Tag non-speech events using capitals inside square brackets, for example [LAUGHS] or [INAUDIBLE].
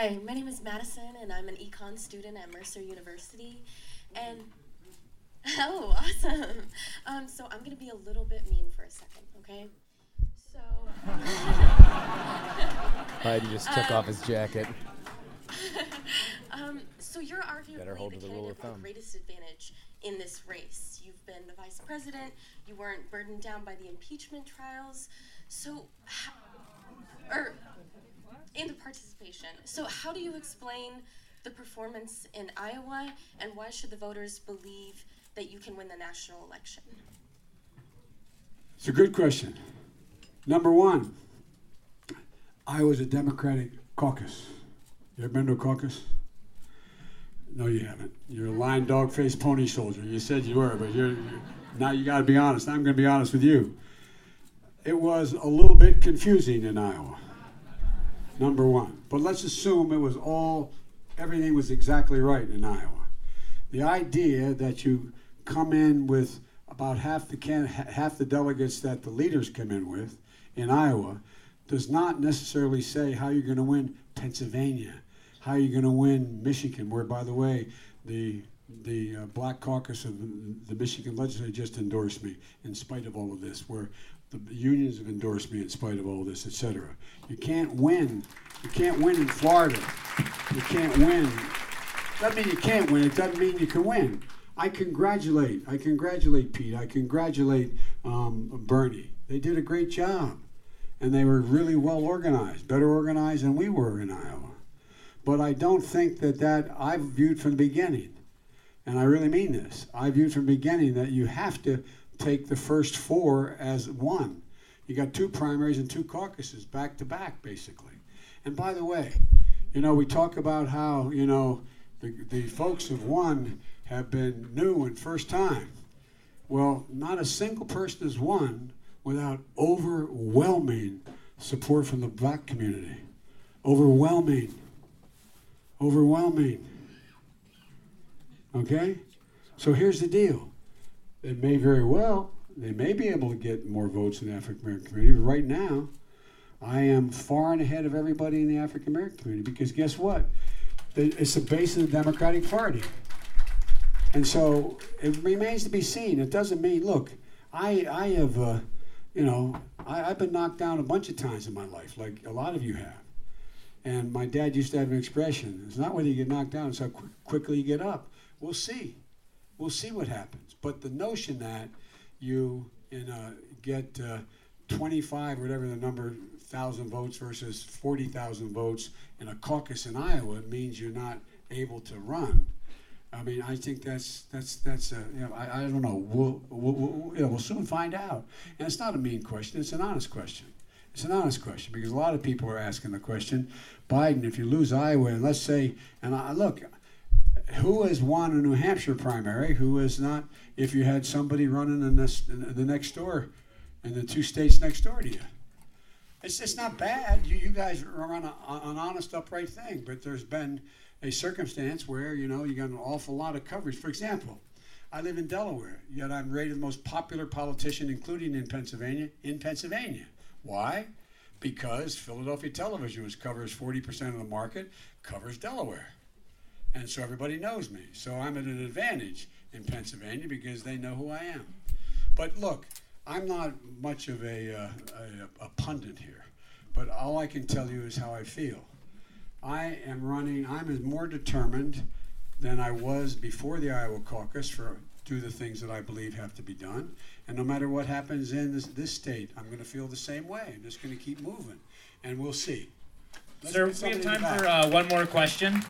Hi, my name is Madison, and I'm an econ student at Mercer University. And [LAUGHS] oh, awesome! Um, so I'm gonna be a little bit mean for a second, okay? So. [LAUGHS] Heidi just took off his jacket. [LAUGHS] um, so you're arguably Better hold the to the rule of candidate with the thumb. greatest advantage in this race. You've been the vice president. You weren't burdened down by the impeachment trials. So, how, or in the participation. So, how do you explain the performance in Iowa, and why should the voters believe that you can win the national election? It's a good question. Number one, Iowa's a Democratic caucus. You ever been to a caucus? No, you haven't. You're a lying dog faced pony soldier. You said you were, but you're, you're now you got to be honest. I'm going to be honest with you. It was a little bit confusing in Iowa. Number one, but let's assume it was all everything was exactly right in Iowa. The idea that you come in with about half the can, half the delegates that the leaders come in with in Iowa does not necessarily say how you're going to win Pennsylvania, how you're going to win Michigan, where by the way the the uh, Black Caucus of the Michigan legislature just endorsed me in spite of all of this, where the unions have endorsed me in spite of all this, etc. You can't win. You can't win in Florida. You can't win. Doesn't mean you can't win. It doesn't mean you can win. I congratulate. I congratulate Pete. I congratulate um, Bernie. They did a great job, and they were really well organized, better organized than we were in Iowa. But I don't think that that I've viewed from the beginning, and I really mean this. I viewed from the beginning that you have to take the first four as one. You got two primaries and two caucuses back to back, basically. And by the way, you know, we talk about how, you know, the, the folks who've won have been new and first time. Well, not a single person has won without overwhelming support from the black community. Overwhelming. Overwhelming. Okay? So here's the deal. It may very well, they may be able to get more votes in the African American community, but right now, I am far and ahead of everybody in the African American community because guess what? It's the base of the Democratic Party. And so it remains to be seen. It doesn't mean, look, I, I have, uh, you know, I, I've been knocked down a bunch of times in my life, like a lot of you have. And my dad used to have an expression it's not whether you get knocked down, it's how quick, quickly you get up. We'll see. We'll see what happens. But the notion that you in a, get uh, 25, whatever the number, thousand votes versus 40,000 votes in a caucus in Iowa means you're not able to run. I mean, I think that's that's that's uh, you know I, I don't know. We'll we'll, we'll, you know, we'll soon find out. And it's not a mean question. It's an honest question. It's an honest question because a lot of people are asking the question, Biden, if you lose Iowa, and let's say, and I look, who has won a New Hampshire primary? Who has not? If you had somebody running in this, in the next door, in the two states next door to you, it's it's not bad. You you guys run a, an honest, upright thing, but there's been a circumstance where you know you got an awful lot of coverage. For example, I live in Delaware, yet I'm rated the most popular politician, including in Pennsylvania, in Pennsylvania. Why? Because Philadelphia Television, which covers 40% of the market, covers Delaware. And so everybody knows me. So I'm at an advantage in Pennsylvania because they know who I am. But look, I'm not much of a, uh, a, a pundit here, but all I can tell you is how I feel. I am running, I'm as more determined than I was before the Iowa caucus for do the things that I believe have to be done. And no matter what happens in this, this state, I'm going to feel the same way. I'm just going to keep moving, and we'll see. Let's Sir, we have time for uh, one more question.